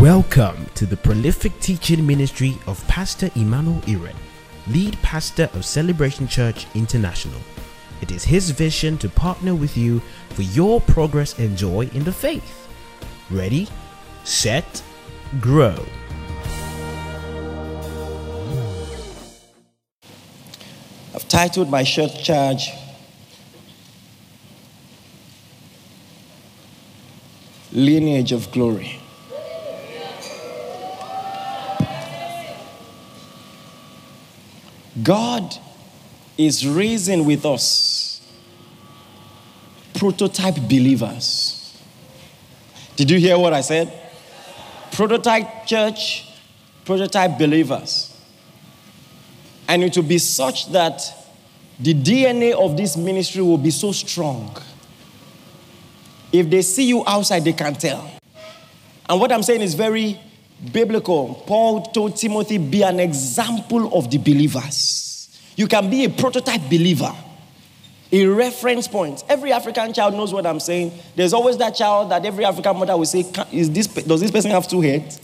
Welcome to the prolific teaching ministry of Pastor Emmanuel Iren, lead pastor of Celebration Church International. It is his vision to partner with you for your progress and joy in the faith. Ready, set, grow. I've titled my short charge Lineage of Glory. God is raising with us prototype believers. Did you hear what I said? Prototype church, prototype believers. And it will be such that the DNA of this ministry will be so strong. If they see you outside, they can tell. And what I'm saying is very biblical. Paul told Timothy, be an example of the believers. You can be a prototype believer, a reference point. Every African child knows what I'm saying. There's always that child that every African mother will say, is this, Does this person have two heads?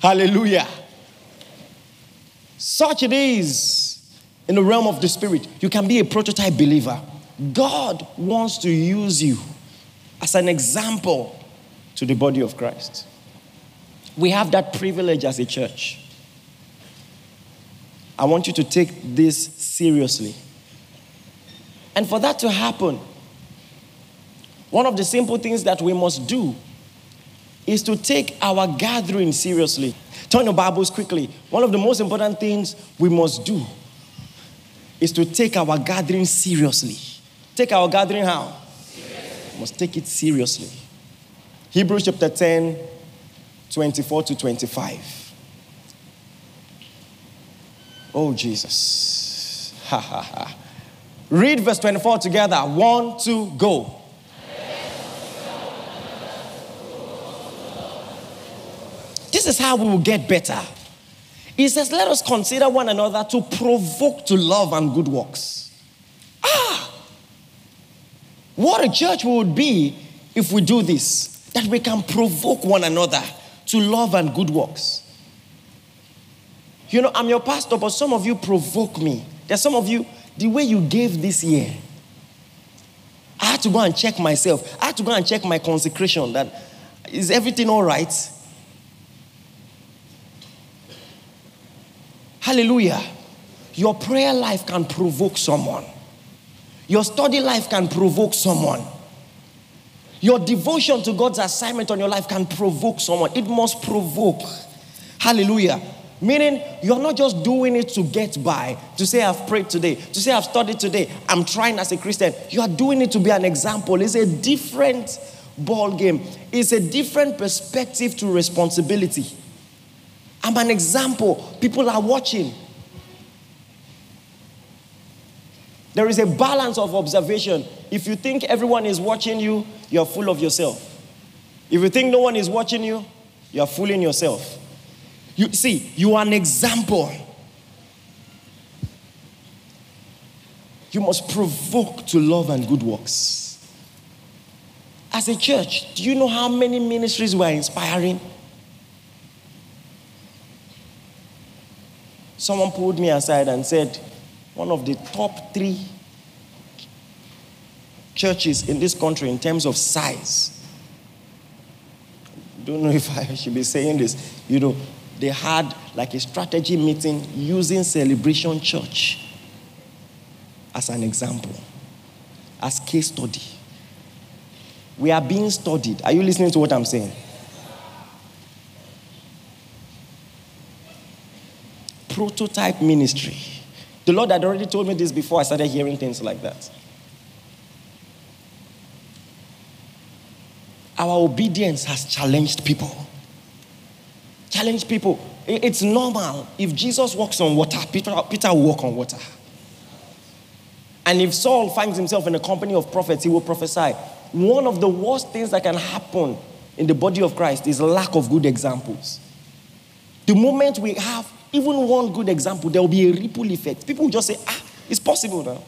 Hallelujah. Such it is in the realm of the spirit. You can be a prototype believer. God wants to use you as an example to the body of Christ. We have that privilege as a church. I want you to take this seriously. And for that to happen, one of the simple things that we must do is to take our gathering seriously. Turn your Bibles quickly. One of the most important things we must do is to take our gathering seriously. Take our gathering how? We must take it seriously. Hebrews chapter 10, 24 to 25. Oh, Jesus. Ha ha ha. Read verse 24 together. One, two, go. This is how we will get better. He says, Let us consider one another to provoke to love and good works. Ah! What a church we would be if we do this. That we can provoke one another to love and good works. You know, I'm your pastor, but some of you provoke me. There's some of you, the way you gave this year, I had to go and check myself. I had to go and check my consecration that is everything all right? Hallelujah. Your prayer life can provoke someone. Your study life can provoke someone. Your devotion to God's assignment on your life can provoke someone. It must provoke. Hallelujah. Meaning, you're not just doing it to get by, to say, I've prayed today, to say, I've studied today, I'm trying as a Christian. You are doing it to be an example. It's a different ball game, it's a different perspective to responsibility. I'm an example. People are watching. There is a balance of observation. If you think everyone is watching you, you're full of yourself. If you think no one is watching you, you're fooling yourself. You see, you are an example. You must provoke to love and good works. As a church, do you know how many ministries we're inspiring? Someone pulled me aside and said, one of the top three churches in this country in terms of size. Don't know if I should be saying this. You know, they had like a strategy meeting using Celebration Church as an example, as case study. We are being studied. Are you listening to what I'm saying? Prototype ministry. The Lord had already told me this before I started hearing things like that. Our obedience has challenged people. Challenged people. It's normal. If Jesus walks on water, Peter, Peter will walk on water. And if Saul finds himself in a company of prophets, he will prophesy. One of the worst things that can happen in the body of Christ is lack of good examples. The moment we have even one good example, there will be a ripple effect. People will just say, ah, it's possible now.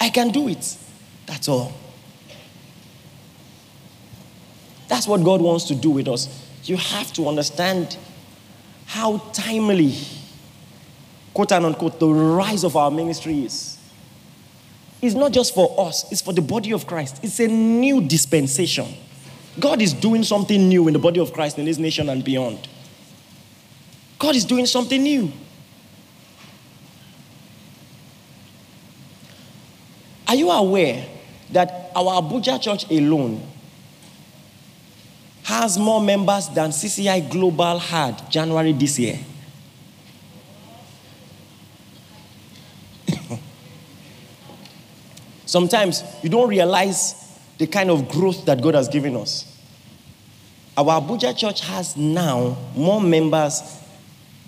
I can do it. That's all. That's what God wants to do with us. You have to understand how timely, quote and unquote, the rise of our ministry is. It's not just for us, it's for the body of Christ. It's a new dispensation. God is doing something new in the body of Christ in this nation and beyond. God is doing something new. Are you aware that our Abuja church alone has more members than CCI Global had January this year? Sometimes you don't realize the kind of growth that God has given us. Our Abuja church has now more members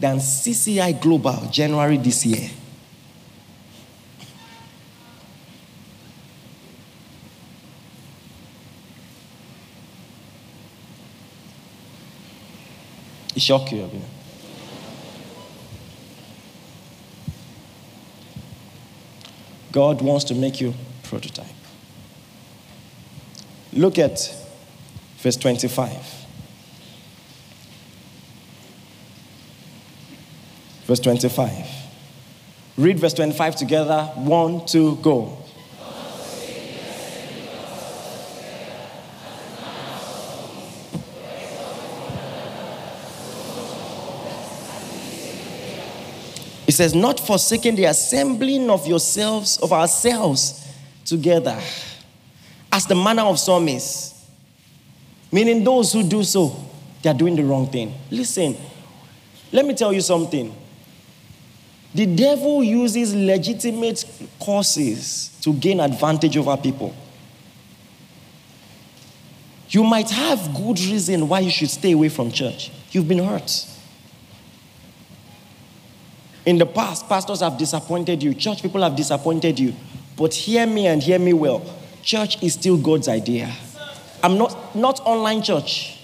than CCI Global January this year. Shocked you, Abina. God wants to make you prototype. Look at verse 25. Verse 25. Read verse 25 together. One, two, go. Says, not forsaking the assembling of yourselves, of ourselves together, as the manner of some is. Meaning, those who do so, they are doing the wrong thing. Listen, let me tell you something. The devil uses legitimate causes to gain advantage over people. You might have good reason why you should stay away from church. You've been hurt. In the past, pastors have disappointed you, church people have disappointed you. But hear me and hear me well. Church is still God's idea. I'm not not online church.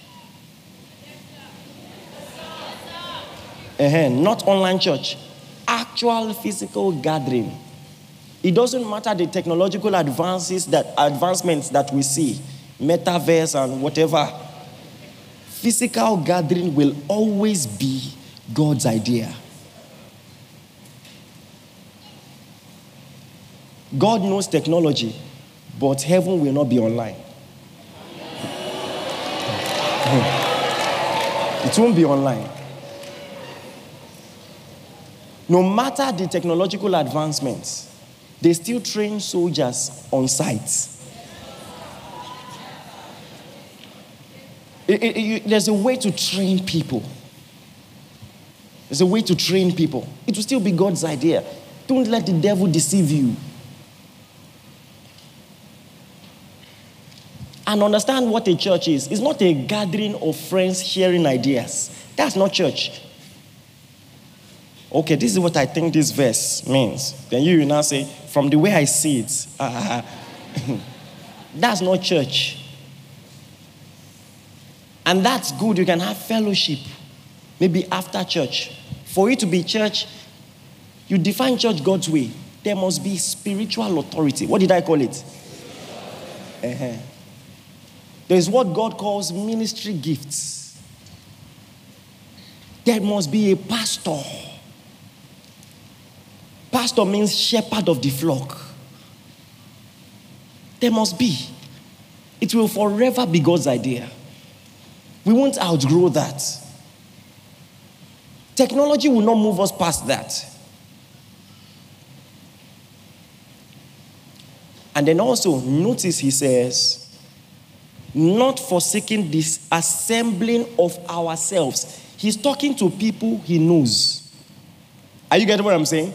Uh-huh, not online church. Actual physical gathering. It doesn't matter the technological advances that advancements that we see, metaverse and whatever. Physical gathering will always be God's idea. God knows technology, but heaven will not be online. It won't be online. No matter the technological advancements, they still train soldiers on site. It, it, it, there's a way to train people. There's a way to train people. It will still be God's idea. Don't let the devil deceive you. And understand what a church is. It's not a gathering of friends sharing ideas. That's not church. Okay, this is what I think this verse means. Then you will now say, from the way I see it, uh, that's not church. And that's good. You can have fellowship, maybe after church. For it to be church, you define church God's way. There must be spiritual authority. What did I call it? Uh-huh. There's what God calls ministry gifts. There must be a pastor. Pastor means shepherd of the flock. There must be. It will forever be God's idea. We won't outgrow that. Technology will not move us past that. And then also, notice he says, not forsaking this assembling of ourselves. He's talking to people he knows. Are you getting what I'm saying?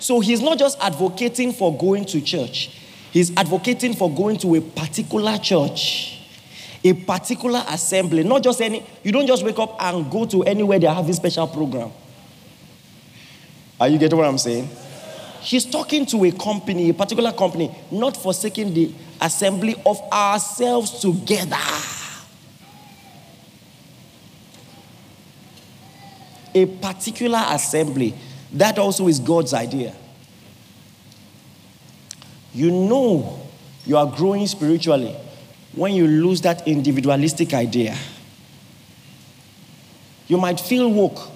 So he's not just advocating for going to church, he's advocating for going to a particular church, a particular assembly. Not just any, you don't just wake up and go to anywhere they're having special program. Are you getting what I'm saying? He's talking to a company, a particular company, not forsaking the assembly of ourselves together. A particular assembly. That also is God's idea. You know you are growing spiritually when you lose that individualistic idea. You might feel woke,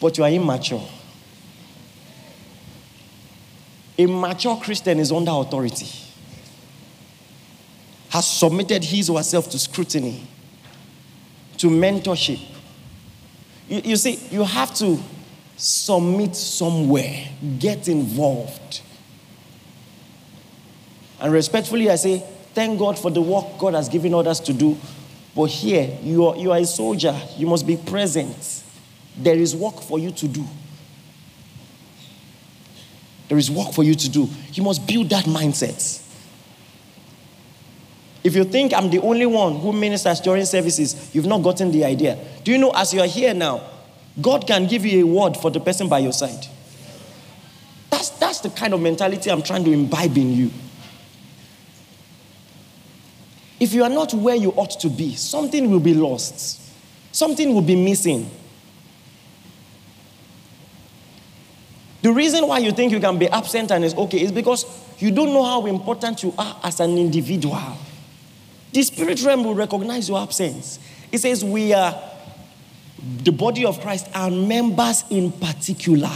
but you are immature. A mature Christian is under authority, has submitted his or herself to scrutiny, to mentorship. You, you see, you have to submit somewhere, get involved. And respectfully, I say, thank God for the work God has given others to do. But here, you are, you are a soldier, you must be present. There is work for you to do. There is work for you to do. You must build that mindset. If you think I'm the only one who ministers during services, you've not gotten the idea. Do you know, as you are here now, God can give you a word for the person by your side. That's, that's the kind of mentality I'm trying to imbibe in you. If you are not where you ought to be, something will be lost, something will be missing. The reason why you think you can be absent and it's okay is because you don't know how important you are as an individual. The spirit realm will recognize your absence. It says, We are the body of Christ, are members in particular.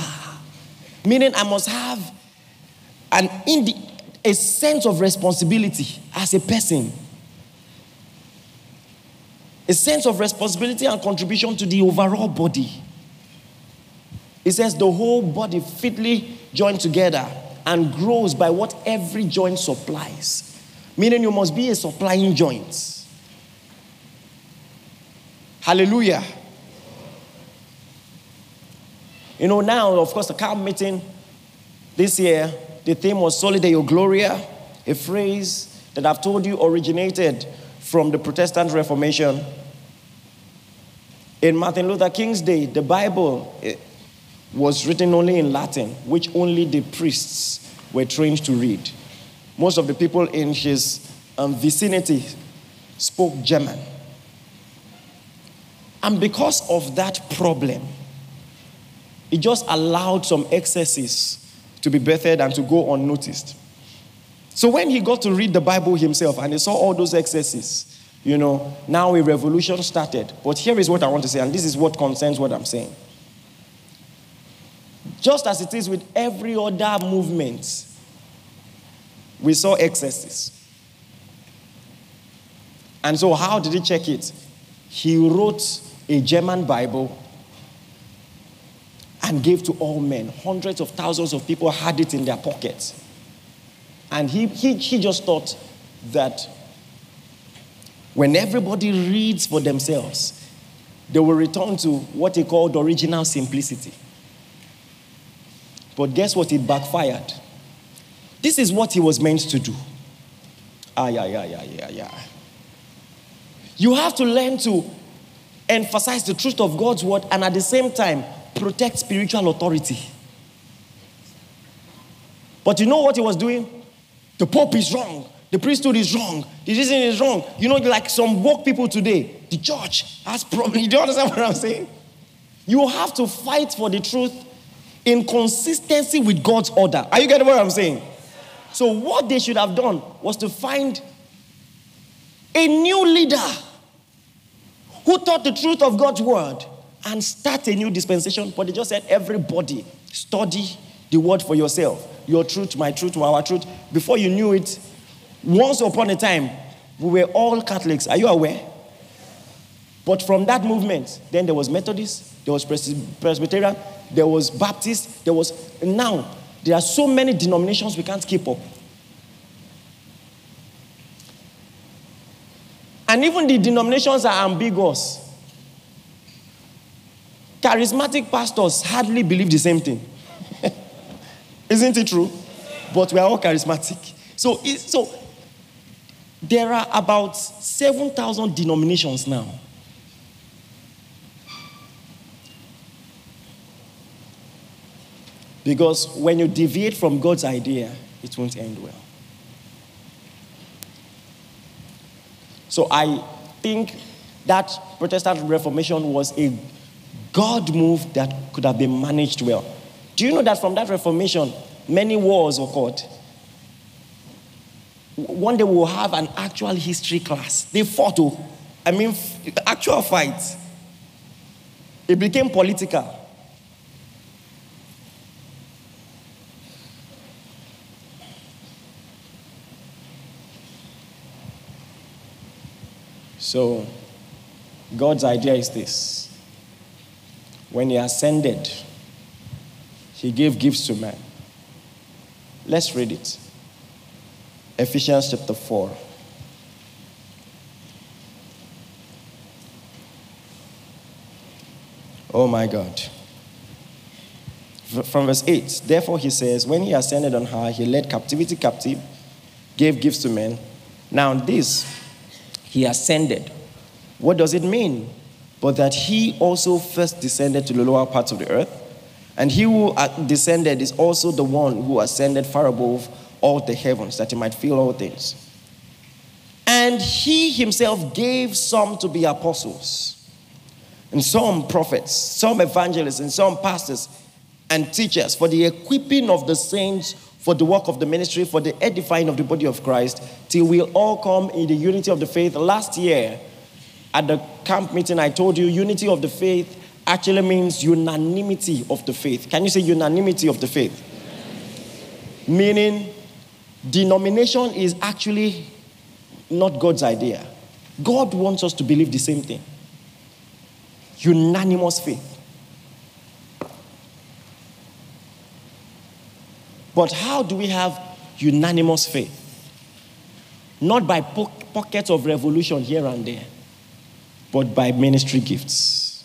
Meaning, I must have an indi- a sense of responsibility as a person, a sense of responsibility and contribution to the overall body. It says the whole body fitly joined together and grows by what every joint supplies. Meaning you must be a supplying joint. Hallelujah. You know, now, of course, the camp meeting this year, the theme was Soli Gloria, a phrase that I've told you originated from the Protestant Reformation. In Martin Luther King's day, the Bible eh, was written only in Latin, which only the priests were trained to read. Most of the people in his um, vicinity spoke German. And because of that problem, it just allowed some excesses to be bettered and to go unnoticed. So when he got to read the Bible himself and he saw all those excesses, you know, now a revolution started. But here is what I want to say, and this is what concerns what I'm saying. Just as it is with every other movement, we saw excesses. And so, how did he check it? He wrote a German Bible and gave to all men. Hundreds of thousands of people had it in their pockets. And he, he, he just thought that when everybody reads for themselves, they will return to what he called original simplicity. But guess what? It backfired. This is what he was meant to do. Ah, yeah, yeah, yeah, yeah, yeah. You have to learn to emphasize the truth of God's word and at the same time protect spiritual authority. But you know what he was doing? The Pope is wrong. The priesthood is wrong. The reason is wrong. You know, like some woke people today, the church has problems. You don't understand what I'm saying? You have to fight for the truth in consistency with God's order. Are you getting what I'm saying? So, what they should have done was to find a new leader who taught the truth of God's word and start a new dispensation. But they just said, everybody study the word for yourself. Your truth, my truth, our truth. Before you knew it, once upon a time, we were all Catholics. Are you aware? But from that movement, then there was Methodist, there was Presbyterian, there was Baptist, there was. Now, there are so many denominations we can't keep up. And even the denominations are ambiguous. Charismatic pastors hardly believe the same thing. Isn't it true? But we are all charismatic. So, so there are about 7,000 denominations now. Because when you deviate from God's idea, it won't end well. So I think that Protestant Reformation was a God move that could have been managed well. Do you know that from that Reformation, many wars occurred? one day we'll have an actual history class. They fought, oh, I mean, actual fights. It became political. So, God's idea is this when He ascended, He gave gifts to man. Let's read it. Ephesians chapter 4. Oh my God. From verse 8, therefore he says, When he ascended on high, he led captivity captive, gave gifts to men. Now, this, he ascended. What does it mean? But that he also first descended to the lower parts of the earth. And he who uh, descended is also the one who ascended far above all the heavens, that he might fill all things. And he himself gave some to be apostles, and some prophets, some evangelists, and some pastors and teachers for the equipping of the saints, for the work of the ministry, for the edifying of the body of Christ, till we all come in the unity of the faith. Last year, at the camp meeting, I told you unity of the faith actually means unanimity of the faith. Can you say unanimity of the faith? Meaning, denomination is actually not God's idea. God wants us to believe the same thing. Unanimous faith. But how do we have unanimous faith? Not by po- pockets of revolution here and there, but by ministry gifts.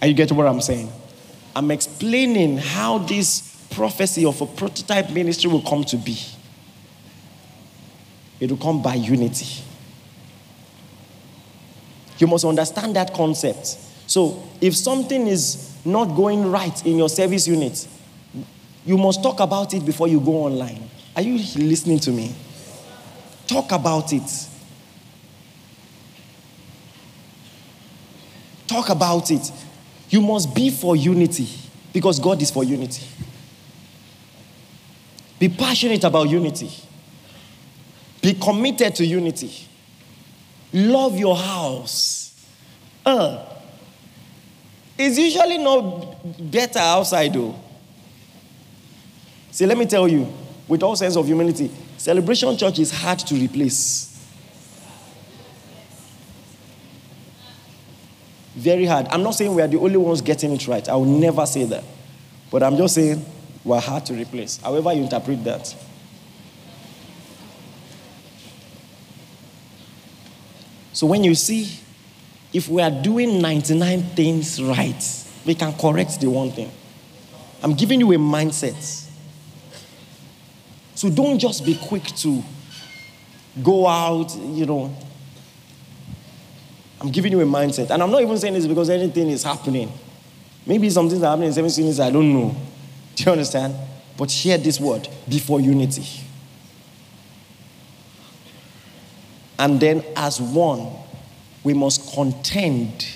Are you getting what I'm saying? I'm explaining how this prophecy of a prototype ministry will come to be. It will come by unity. You must understand that concept. So, if something is not going right in your service unit, you must talk about it before you go online. Are you listening to me? Talk about it. Talk about it. You must be for unity because God is for unity. Be passionate about unity. Be committed to unity. Love your house. Uh, it's usually not better outside though. See, let me tell you, with all sense of humility, celebration church is hard to replace. Very hard. I'm not saying we are the only ones getting it right. I will never say that. But I'm just saying we're hard to replace. However, you interpret that. So when you see, if we are doing 99 things right, we can correct the one thing. I'm giving you a mindset. So don't just be quick to go out, you know. I'm giving you a mindset. And I'm not even saying this because anything is happening. Maybe some things are happening in seven cities, I don't know. Do you understand? But share this word before unity. And then, as one, we must contend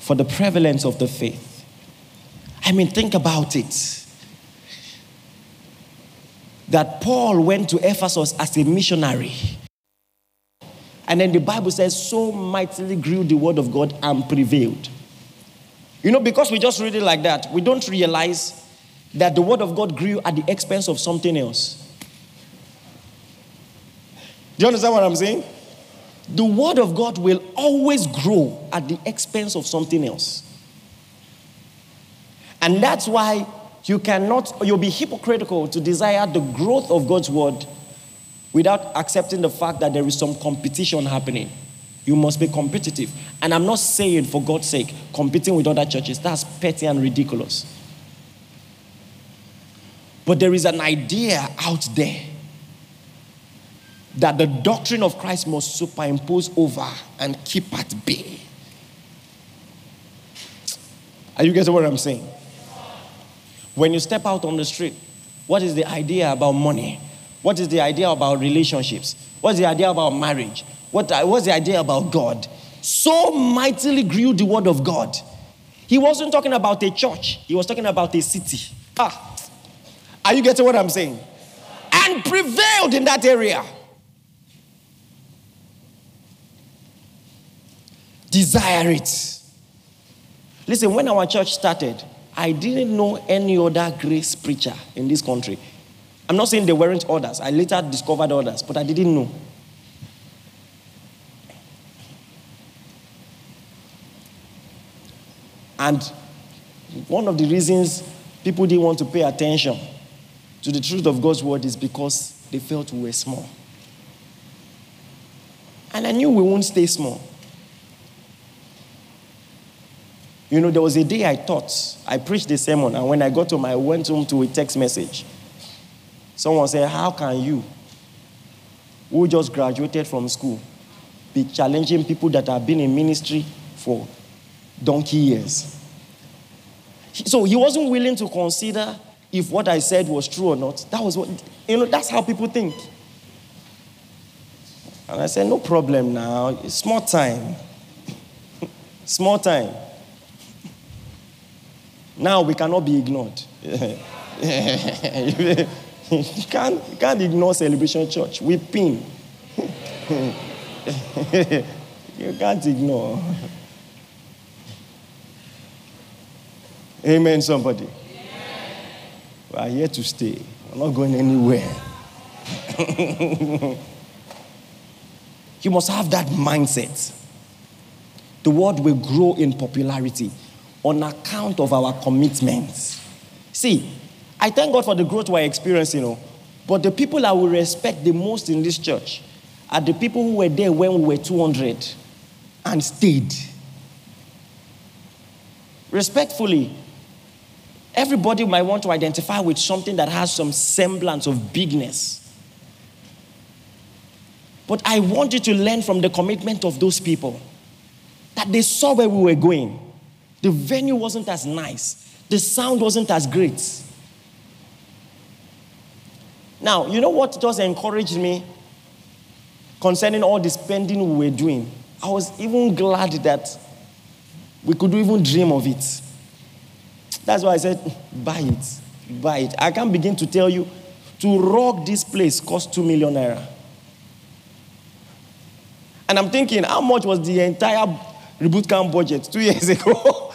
for the prevalence of the faith. I mean, think about it that Paul went to Ephesus as a missionary. And then the Bible says, so mightily grew the word of God and prevailed. You know, because we just read it like that, we don't realize that the word of God grew at the expense of something else. Do you understand what I'm saying? The word of God will always grow at the expense of something else. And that's why you cannot, you'll be hypocritical to desire the growth of God's word without accepting the fact that there is some competition happening. You must be competitive. And I'm not saying, for God's sake, competing with other churches. That's petty and ridiculous. But there is an idea out there that the doctrine of Christ must superimpose over and keep at bay. Are you getting what I'm saying? When you step out on the street, what is the idea about money? What is the idea about relationships? What's the idea about marriage? What, what's the idea about God? So mightily grew the word of God. He wasn't talking about a church, he was talking about a city. Ah, are you getting what I'm saying? and prevailed in that area. Desire it. Listen, when our church started, I didn't know any other grace preacher in this country. I'm not saying there weren't others. I later discovered others, but I didn't know. And one of the reasons people didn't want to pay attention to the truth of God's word is because they felt we were small. And I knew we won't stay small. You know, there was a day I taught, I preached the sermon, and when I got home, I went home to a text message. Someone said, How can you, who just graduated from school, be challenging people that have been in ministry for donkey years? So he wasn't willing to consider if what I said was true or not. That was what, you know, that's how people think. And I said, No problem now, it's small time. small time. Now we cannot be ignored. you, can't, you can't ignore Celebration Church. We pin. you can't ignore. Amen, somebody. We are here to stay. We're not going anywhere. you must have that mindset. The word will grow in popularity on account of our commitments. See, I thank God for the growth we're experiencing, you know, but the people I will respect the most in this church are the people who were there when we were 200 and stayed. Respectfully, everybody might want to identify with something that has some semblance of bigness. But I want you to learn from the commitment of those people that they saw where we were going. The venue wasn't as nice, the sound wasn't as great. Now, you know what just encouraged me concerning all the spending we were doing? I was even glad that we could even dream of it. That's why I said, buy it, buy it. I can't begin to tell you to rock this place cost 2 million naira. And I'm thinking, how much was the entire reboot camp budget two years ago?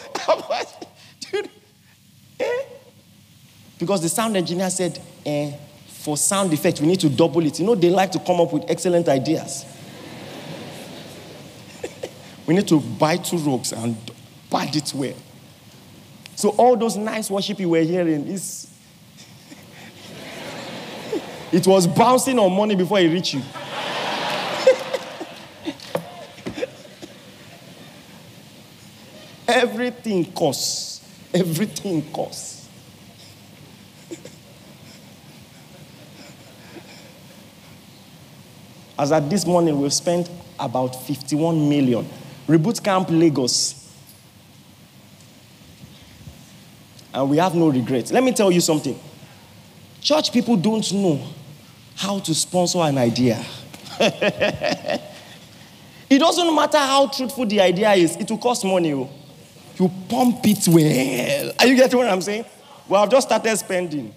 Eh? Because the sound engineer said, eh, for sound effect, we need to double it. You know, they like to come up with excellent ideas. we need to buy two ropes and band it well. So all those nice worship you were hearing is it was bouncing on money before it reached you. Everything costs. Everything costs. As at this morning, we've spent about 51 million. Reboot Camp Lagos. And we have no regrets. Let me tell you something. Church people don't know how to sponsor an idea. it doesn't matter how truthful the idea is, it will cost money. Oh. You pump it well. Are you getting what I'm saying? Well, I've just started spending.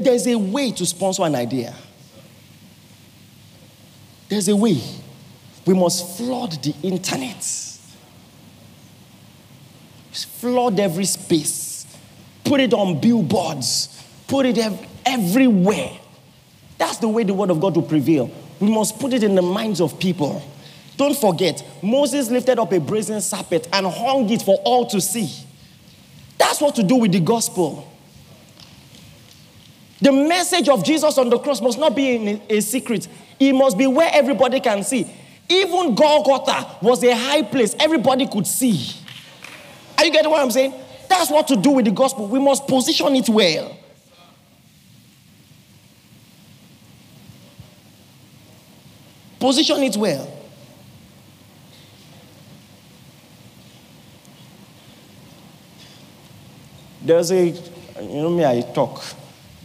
There's a way to sponsor an idea. There's a way. We must flood the internet. Flood every space. Put it on billboards. Put it ev- everywhere. That's the way the word of God will prevail. We must put it in the minds of people. Don't forget, Moses lifted up a brazen serpent and hung it for all to see. That's what to do with the gospel. The message of Jesus on the cross must not be in a secret, it must be where everybody can see. Even Golgotha was a high place, everybody could see. Are you getting what I'm saying? That's what to do with the gospel. We must position it well. Position it well. There's a, you know me, I talk.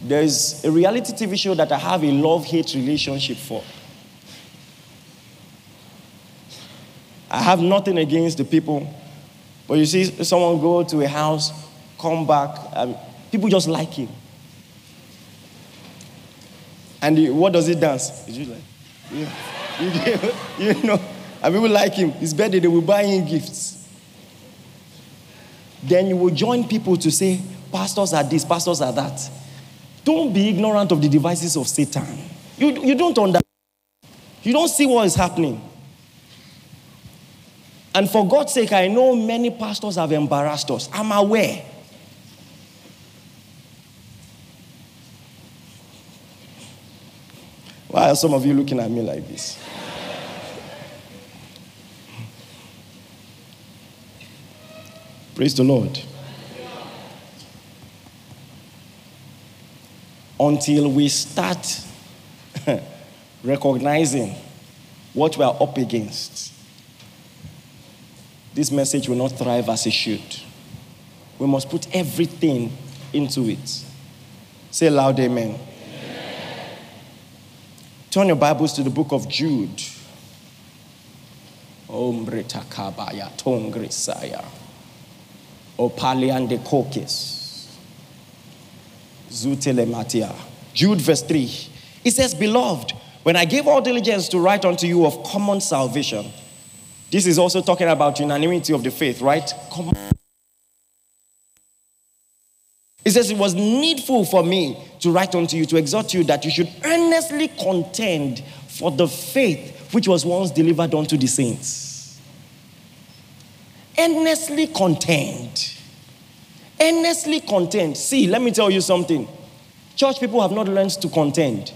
There's a reality TV show that I have a love hate relationship for. I have nothing against the people, but you see someone go to a house, come back, and people just like him. And he, what does he dance? He's just like, yeah. you, know, and people like him. His birthday, they will buy him gifts. Then you will join people to say, pastors are this, pastors are that. Don't be ignorant of the devices of Satan. You, you don't understand. You don't see what is happening. And for God's sake, I know many pastors have embarrassed us. I'm aware. Why are some of you looking at me like this? Praise the Lord. Until we start recognizing what we are up against, this message will not thrive as it should. We must put everything into it. Say loud, Amen. amen. Turn your Bibles to the book of Jude. Ombre takabaya tongrisaya. Opaliande kokis. Zutele Jude verse 3. It says, Beloved, when I gave all diligence to write unto you of common salvation, this is also talking about unanimity of the faith, right? Common. It says, It was needful for me to write unto you, to exhort you that you should earnestly contend for the faith which was once delivered unto the saints. Earnestly contend. Earnestly contend. See, let me tell you something. Church people have not learned to contend.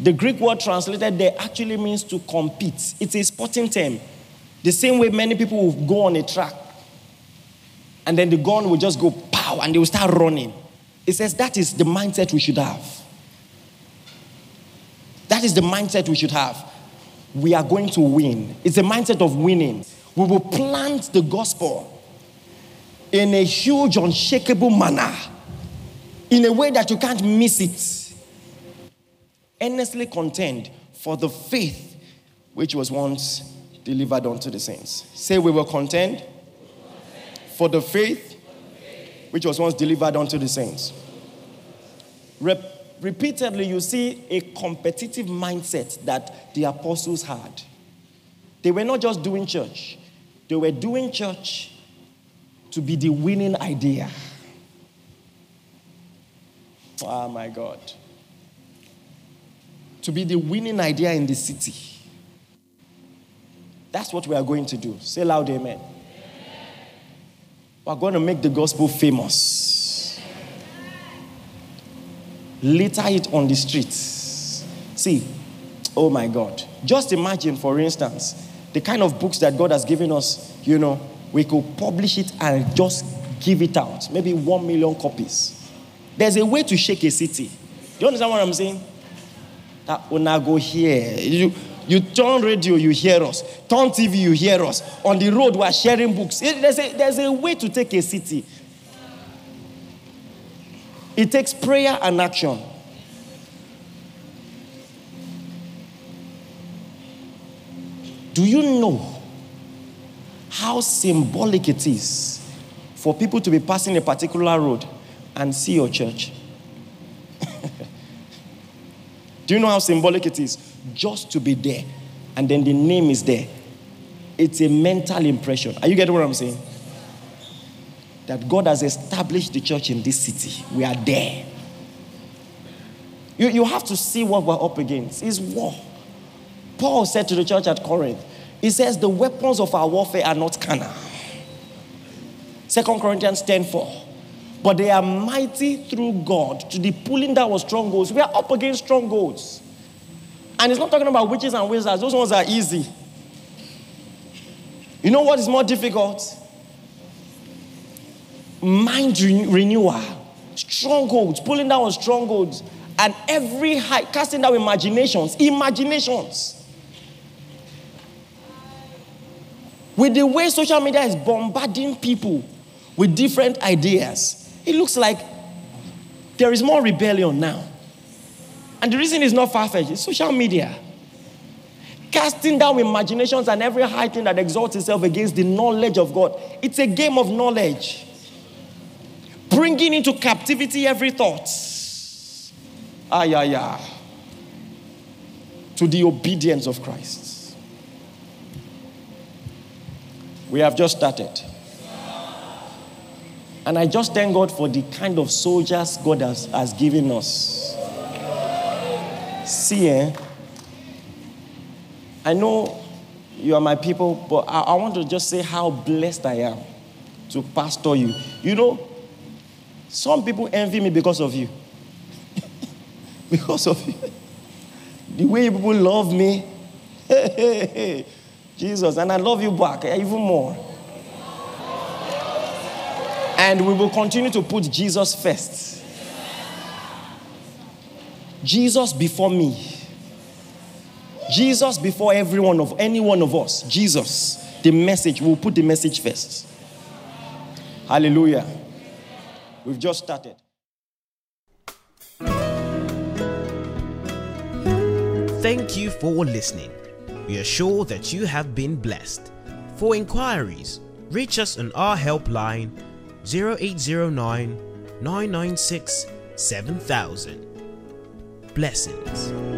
The Greek word translated there actually means to compete. It's a sporting term. The same way many people will go on a track and then the gun will just go pow and they will start running. It says that is the mindset we should have. That is the mindset we should have. We are going to win. It's a mindset of winning. We will plant the gospel in a huge, unshakable manner, in a way that you can't miss it earnestly contend for the faith which was once delivered unto the saints. Say, we will contend for the faith which was once delivered unto the saints. Rep- repeatedly, you see a competitive mindset that the apostles had. They were not just doing church, they were doing church to be the winning idea. Oh my God to be the winning idea in the city. That's what we are going to do. Say loud, amen. We're going to make the gospel famous. Litter it on the streets. See, oh my God. Just imagine, for instance, the kind of books that God has given us, you know, we could publish it and just give it out. Maybe one million copies. There's a way to shake a city. Do you understand what I'm saying? that una go here. You, you turn radio, you hear us. Turn TV, you hear us. On the road, we are sharing books. There's a, there's a way to take a city. It takes prayer and action. Do you know how symbolic it is for people to be passing a particular road and see your church? Do you know how symbolic it is? Just to be there, and then the name is there. It's a mental impression. Are you getting what I'm saying? That God has established the church in this city. We are there. You, you have to see what we're up against. It's war. Paul said to the church at Corinth, he says, The weapons of our warfare are not carnal. Second Corinthians 10 4 but they are mighty through God to the pulling down of strongholds. We are up against strongholds. And it's not talking about witches and wizards, those ones are easy. You know what is more difficult? Mind renewal, strongholds, pulling down strongholds, and every high, casting down imaginations, imaginations. With the way social media is bombarding people with different ideas, it looks like there is more rebellion now. And the reason is not far fetched, it's social media. casting down imaginations and every high thing that exalts itself against the knowledge of God. It's a game of knowledge. Bringing into captivity every thought. Ah, yeah, yeah. To the obedience of Christ. We have just started. And I just thank God for the kind of soldiers God has, has given us. See, eh? I know you are my people, but I, I want to just say how blessed I am to pastor you. You know, some people envy me because of you. because of you. The way people love me. Jesus, and I love you back even more. And we will continue to put Jesus first. Jesus before me. Jesus before every one of any one of us. Jesus, the message, we'll put the message first. Hallelujah. We've just started. Thank you for listening. We are sure that you have been blessed. For inquiries, reach us on our helpline 0809 996 7000. Blessings.